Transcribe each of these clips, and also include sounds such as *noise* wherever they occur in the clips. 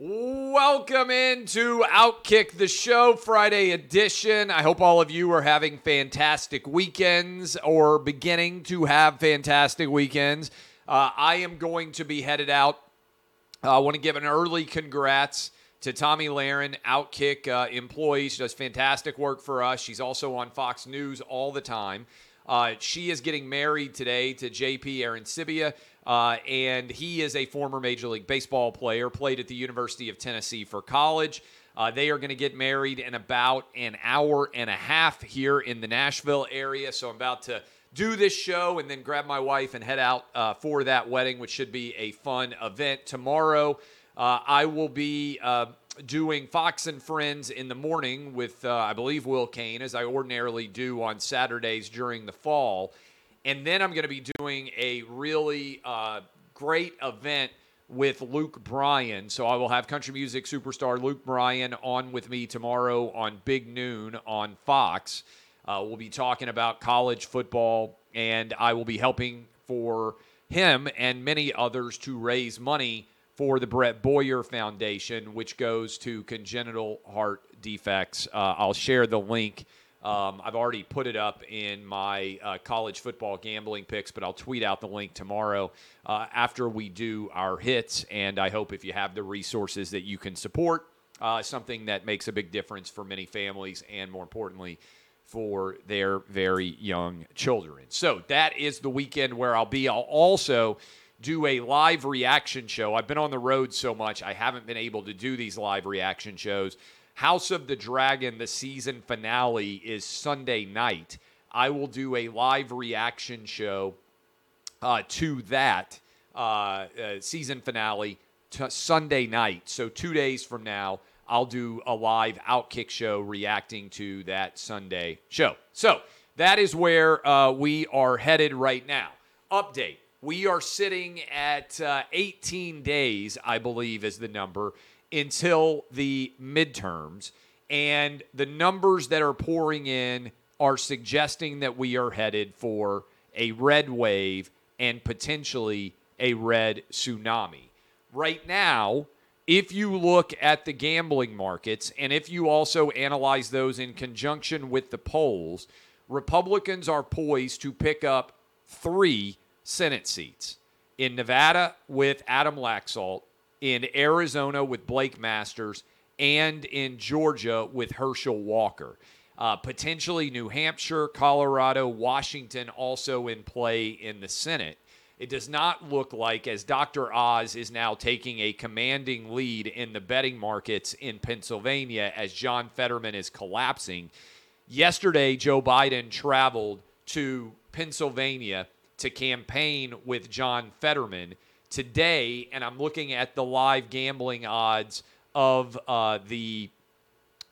Welcome into Outkick the Show Friday edition. I hope all of you are having fantastic weekends or beginning to have fantastic weekends. Uh, I am going to be headed out. Uh, I want to give an early congrats to Tomi Lahren, Outkick uh, employee. She does fantastic work for us. She's also on Fox News all the time. Uh, she is getting married today to JP Arencibia. Uh, and he is a former Major League Baseball player, played at the University of Tennessee for college. Uh, they are going to get married in about an hour and a half here in the Nashville area. So I'm about to do this show and then grab my wife and head out uh, for that wedding, which should be a fun event. Tomorrow, uh, I will be uh, doing Fox and Friends in the morning with, uh, I believe, Will Cain, as I ordinarily do on Saturdays during the fall. And then I'm going to be doing a really uh, great event with Luke Bryan. So I will have country music superstar Luke Bryan on with me tomorrow on Big Noon on Fox. Uh, we'll be talking about college football, and I will be helping for him and many others to raise money for the Brett Boyer Foundation, which goes to congenital heart defects. Uh, I'll share the link um, I've already put it up in my uh, college football gambling picks, but I'll tweet out the link tomorrow uh, after we do our hits. And I hope if you have the resources that you can support uh, something that makes a big difference for many families and, more importantly, for their very young children. So that is the weekend where I'll be. I'll also do a live reaction show. I've been on the road so much, I haven't been able to do these live reaction shows. House of the Dragon, the season finale, is Sunday night. I will do a live reaction show uh, to that uh, uh, season finale t- Sunday night. So, two days from now, I'll do a live Outkick show reacting to that Sunday show. So, that is where uh, we are headed right now. Update. We are sitting at uh, 18 days, I believe, is the number until the midterms. And the numbers that are pouring in are suggesting that we are headed for a red wave and potentially a red tsunami. Right now, if you look at the gambling markets and if you also analyze those in conjunction with the polls, Republicans are poised to pick up three Senate seats in Nevada with Adam Laxalt, in Arizona with Blake Masters, and in Georgia with Herschel Walker. Uh, potentially New Hampshire, Colorado, Washington also in play in the Senate. It does not look like, as Dr. Oz is now taking a commanding lead in the betting markets in Pennsylvania as John Fetterman is collapsing. Yesterday, Joe Biden traveled to Pennsylvania to campaign with John Fetterman today, and I'm looking at the live gambling odds of uh, the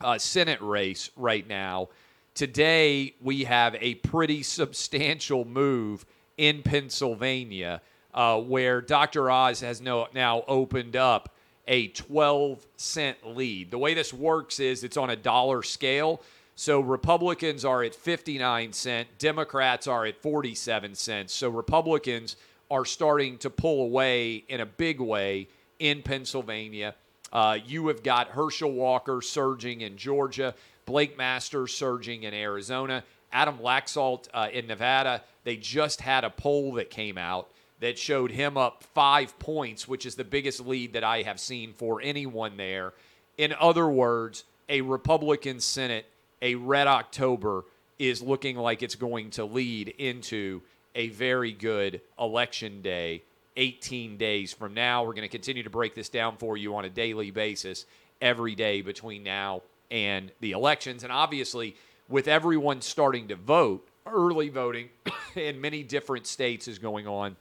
uh, Senate race right now. Today, we have a pretty substantial move in Pennsylvania uh, where Dr. Oz has no, now opened up a 12 cent lead. The way this works is it's on a dollar scale. So Republicans are at 59 cent, Democrats are at 47 cents. So Republicans are starting to pull away in a big way in Pennsylvania. Uh, you have got Herschel Walker surging in Georgia, Blake Masters surging in Arizona, Adam Laxalt uh, in Nevada. They just had a poll that came out that showed him up five points, which is the biggest lead that I have seen for anyone there. In other words, a Republican Senate, a red October, is looking like it's going to lead into a very good election day 18 days from now. We're going to continue to break this down for you on a daily basis every day between now and the elections. And obviously, with everyone starting to vote, early voting *coughs* in many different states is going on.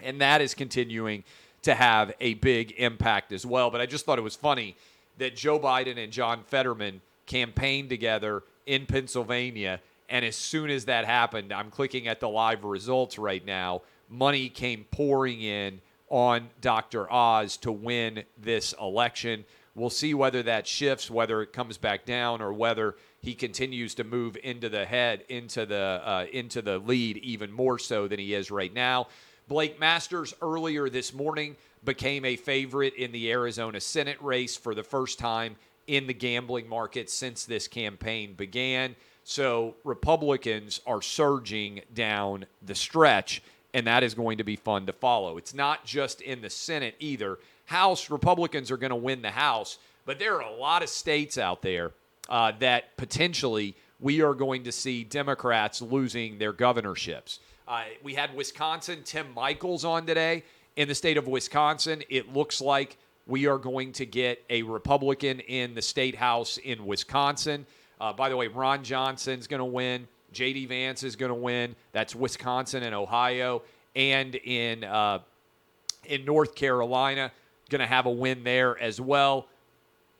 And that is continuing to have a big impact as well. But I just thought it was funny that Joe Biden and John Fetterman campaigned together in Pennsylvania. And as soon as that happened, I'm clicking at the live results right now. Money came pouring in on Dr. Oz to win this election. We'll see whether that shifts, whether it comes back down, or whether he continues to move into the head, into the uh, into the lead even more so than he is right now. Blake Masters earlier this morning became a favorite in the Arizona Senate race for the first time in the gambling market since this campaign began. So Republicans are surging down the stretch, and that is going to be fun to follow. It's not just in the Senate either. House Republicans are going to win the House, but there are a lot of states out there uh, that potentially we are going to see Democrats losing their governorships. Uh, we had Wisconsin, Tim Michels on today. In the state of Wisconsin, it looks like we are going to get a Republican in the state house in Wisconsin. Uh, by the way, Ron Johnson's going to win. J.D. Vance is going to win. That's Wisconsin and Ohio. And in uh, in North Carolina, going to have a win there as well.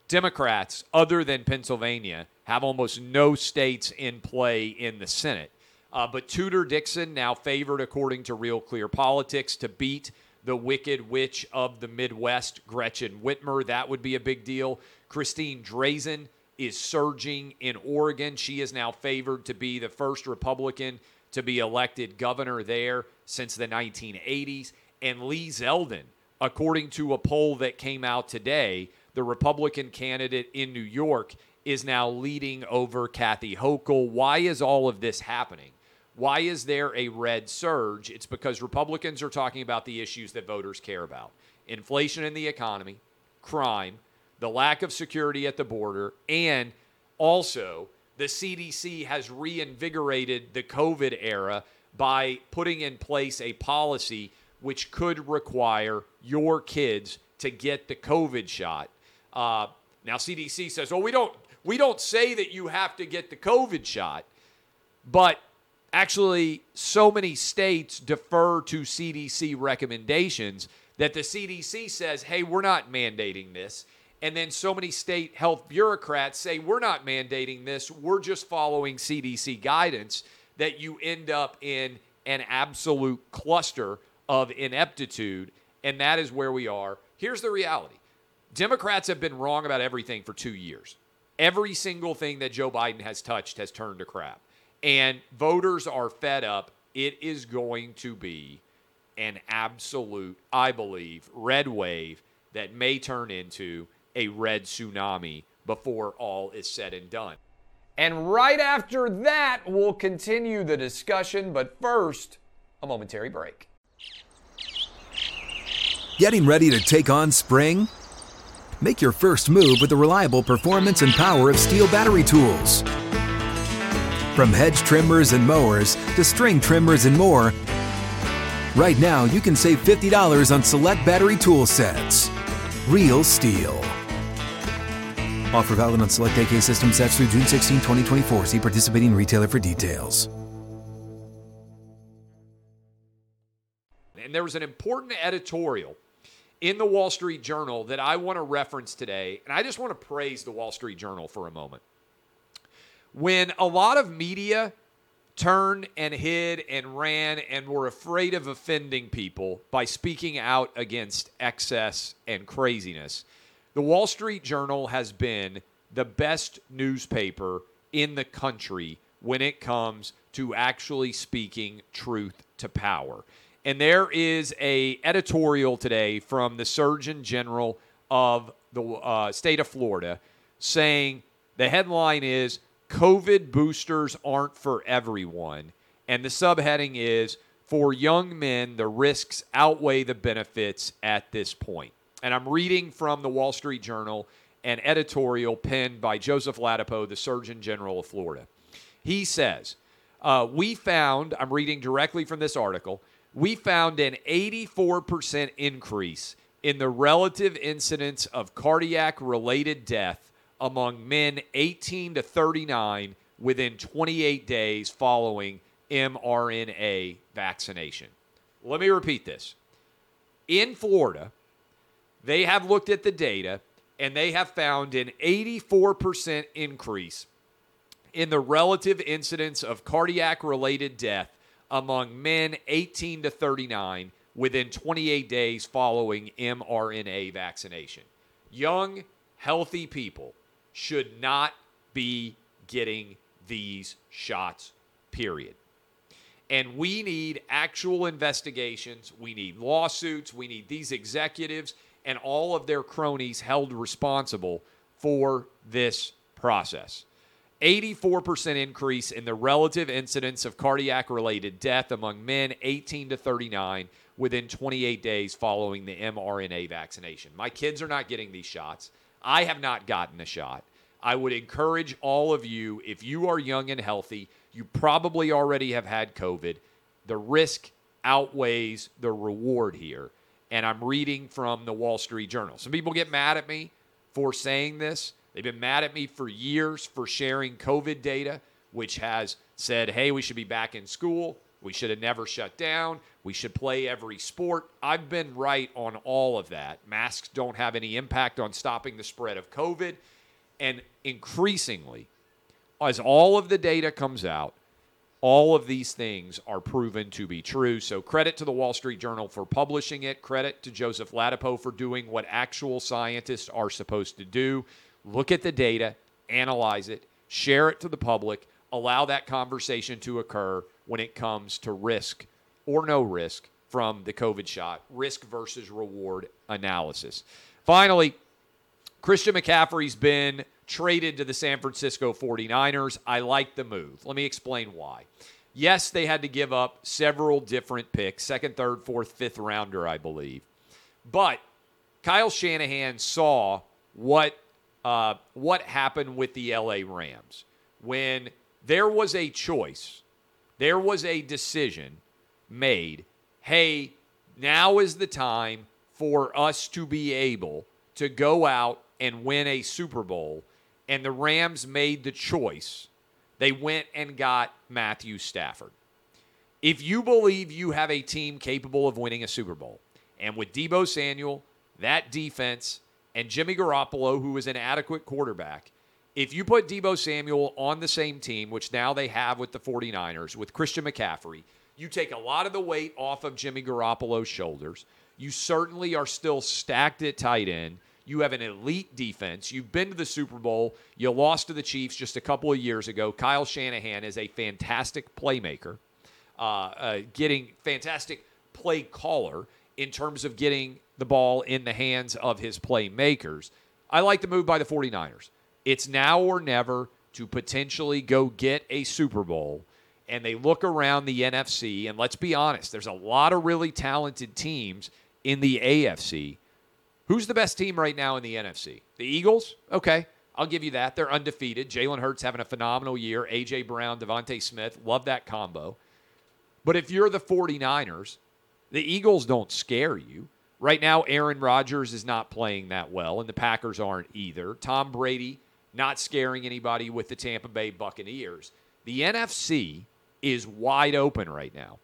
Democrats, other than Pennsylvania, have almost no states in play in the Senate. Uh, but Tudor Dixon now favored, according to Real Clear Politics, to beat the wicked witch of the Midwest, Gretchen Whitmer. That would be a big deal. Christine Drazan is surging in Oregon. She is now favored to be the first Republican to be elected governor there since the 1980s. And Lee Zeldin, according to a poll that came out today, the Republican candidate in New York, is now leading over Kathy Hochul. Why is all of this happening? Why is there a red surge? It's because Republicans are talking about the issues that voters care about inflation in the economy, crime, the lack of security at the border, and also the CDC has reinvigorated the COVID era by putting in place a policy which could require your kids to get the COVID shot. Uh, now, CDC says, "Oh, we don't we don't say that you have to get the COVID shot, but actually, so many states defer to CDC recommendations that the CDC says, hey, we're not mandating this. And then so many state health bureaucrats say, we're not mandating this, we're just following CDC guidance, that you end up in an absolute cluster of ineptitude. And that is where we are. Here's the reality Democrats have been wrong about everything for two years. Every single thing that Joe Biden has touched has turned to crap and voters are fed up, it is going to be an absolute, I believe, red wave that may turn into a red tsunami before all is said and done. And right after that, we'll continue the discussion, but first, a momentary break. Getting ready to take on spring? Make your first move with the reliable performance and power of STIHL battery tools. From hedge trimmers and mowers to string trimmers and more, right now you can save $50 on select battery tool sets. Real STIHL. Offer valid on select AK system sets through June 16, 2024. See participating retailer for details. And there was an important editorial in the Wall Street Journal that I want to reference today. And I just want to praise the Wall Street Journal for a moment when a lot of media turned and hid and ran and were afraid of offending people by speaking out against excess and craziness, the Wall Street Journal has been the best newspaper in the country when it comes to actually speaking truth to power. And there is a editorial today from the Surgeon General of the uh, state of Florida saying the headline is COVID boosters aren't for everyone. And the subheading is For young men, the risks outweigh the benefits at this point. And I'm reading from the Wall Street Journal an editorial penned by Joseph Ladapo, the Surgeon General of Florida. He says, uh, We found, I'm reading directly from this article, we found an 84% increase in the relative incidence of cardiac related death among men 18 to 39 within 28 days following mRNA vaccination. Let me repeat this. In Florida, they have looked at the data and they have found an 84% increase in the relative incidence of cardiac related death among men 18 to 39 within 28 days following mRNA vaccination. Young, healthy people should not be getting these shots, period. And we need actual investigations. We need lawsuits. We need these executives and all of their cronies held responsible for this process. 84% increase in the relative incidence of cardiac related death among men 18 to 39 within 28 days following the mRNA vaccination. My kids are not getting these shots. I have not gotten a shot. I would encourage all of you, if you are young and healthy, you probably already have had COVID. The risk outweighs the reward here. And I'm reading from the Wall Street Journal. Some people get mad at me for saying this. They've been mad at me for years for sharing COVID data, which has said, hey, we should be back in school. We should have never shut down. We should play every sport. I've been right on all of that. Masks don't have any impact on stopping the spread of COVID. And increasingly, as all of the data comes out, all of these things are proven to be true. So, credit to the Wall Street Journal for publishing it. Credit to Joseph Ladapo for doing what actual scientists are supposed to do look at the data, analyze it, share it to the public, allow that conversation to occur when it comes to risk or no risk from the COVID shot, risk versus reward analysis. Finally, Christian McCaffrey's been traded to the San Francisco 49ers. I like the move. Let me explain why. Yes, they had to give up several different picks second, third, fourth, fifth rounder, I believe. But Kyle Shanahan saw what, uh, what happened with the LA Rams when there was a choice, there was a decision made hey, now is the time for us to be able to go out and win a Super Bowl. And the Rams made the choice. They went and got Matthew Stafford. If you believe you have a team capable of winning a Super Bowl, and with Deebo Samuel, that defense, and Jimmy Garoppolo, who is an adequate quarterback, if you put Deebo Samuel on the same team, which now they have with the 49ers, with Christian McCaffrey, you take a lot of the weight off of Jimmy Garoppolo's shoulders. You certainly are still stacked at tight end. You have an elite defense. You've been to the Super Bowl. You lost to the Chiefs just a couple of years ago. Kyle Shanahan is a fantastic playmaker, uh, uh, getting fantastic play caller in terms of getting the ball in the hands of his playmakers. I like the move by the 49ers. It's now or never to potentially go get a Super Bowl and they look around the NFC, and let's be honest, there's a lot of really talented teams in the AFC. Who's the best team right now in the NFC? The Eagles? Okay, I'll give you that. They're undefeated. Jalen Hurts having a phenomenal year. A.J. Brown, DeVonta Smith, love that combo. But if you're the 49ers, the Eagles don't scare you. Right now, Aaron Rodgers is not playing that well, and the Packers aren't either. Tom Brady not scaring anybody with the Tampa Bay Buccaneers. The NFC is wide open right now.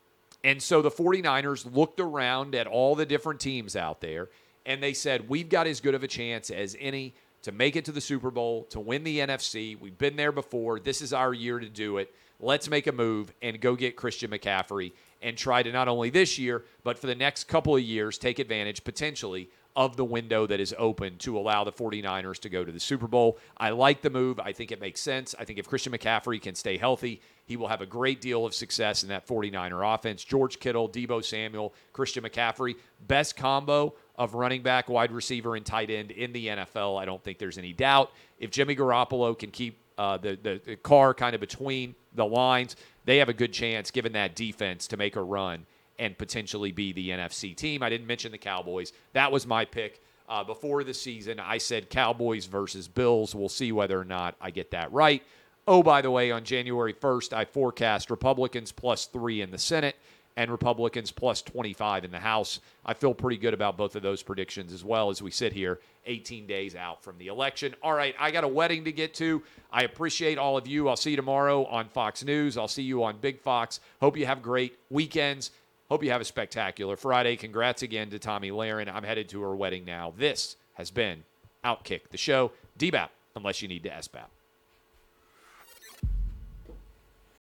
And so the 49ers looked around at all the different teams out there and they said, We've got as good of a chance as any to make it to the Super Bowl, to win the NFC. We've been there before. This is our year to do it. Let's make a move and go get Christian McCaffrey and try to not only this year, but for the next couple of years, take advantage potentially of the window that is open to allow the 49ers to go to the Super Bowl. I like the move. I think it makes sense. I think if Christian McCaffrey can stay healthy, he will have a great deal of success in that 49er offense. George Kittle, Deebo Samuel, Christian McCaffrey, best combo of running back, wide receiver, and tight end in the NFL. I don't think there's any doubt. If Jimmy Garoppolo can keep uh, the, the, the car kind of between the lines, they have a good chance, given that defense, to make a run and potentially be the NFC team. I didn't mention the Cowboys. That was my pick. Uh, before the season, I said Cowboys versus Bills. We'll see whether or not I get that right. Oh, by the way, on January 1st, I forecast Republicans plus three in the Senate and Republicans plus 25 in the House. I feel pretty good about both of those predictions as well as we sit here 18 days out from the election. All right, I got a wedding to get to. I appreciate all of you. I'll see you tomorrow on Fox News. I'll see you on Big Fox. Hope you have great weekends. Hope you have a spectacular Friday. Congrats again to Tomi Lahren. I'm headed to her wedding now. This has been Outkick the show. DBAP, unless you need to SBAP.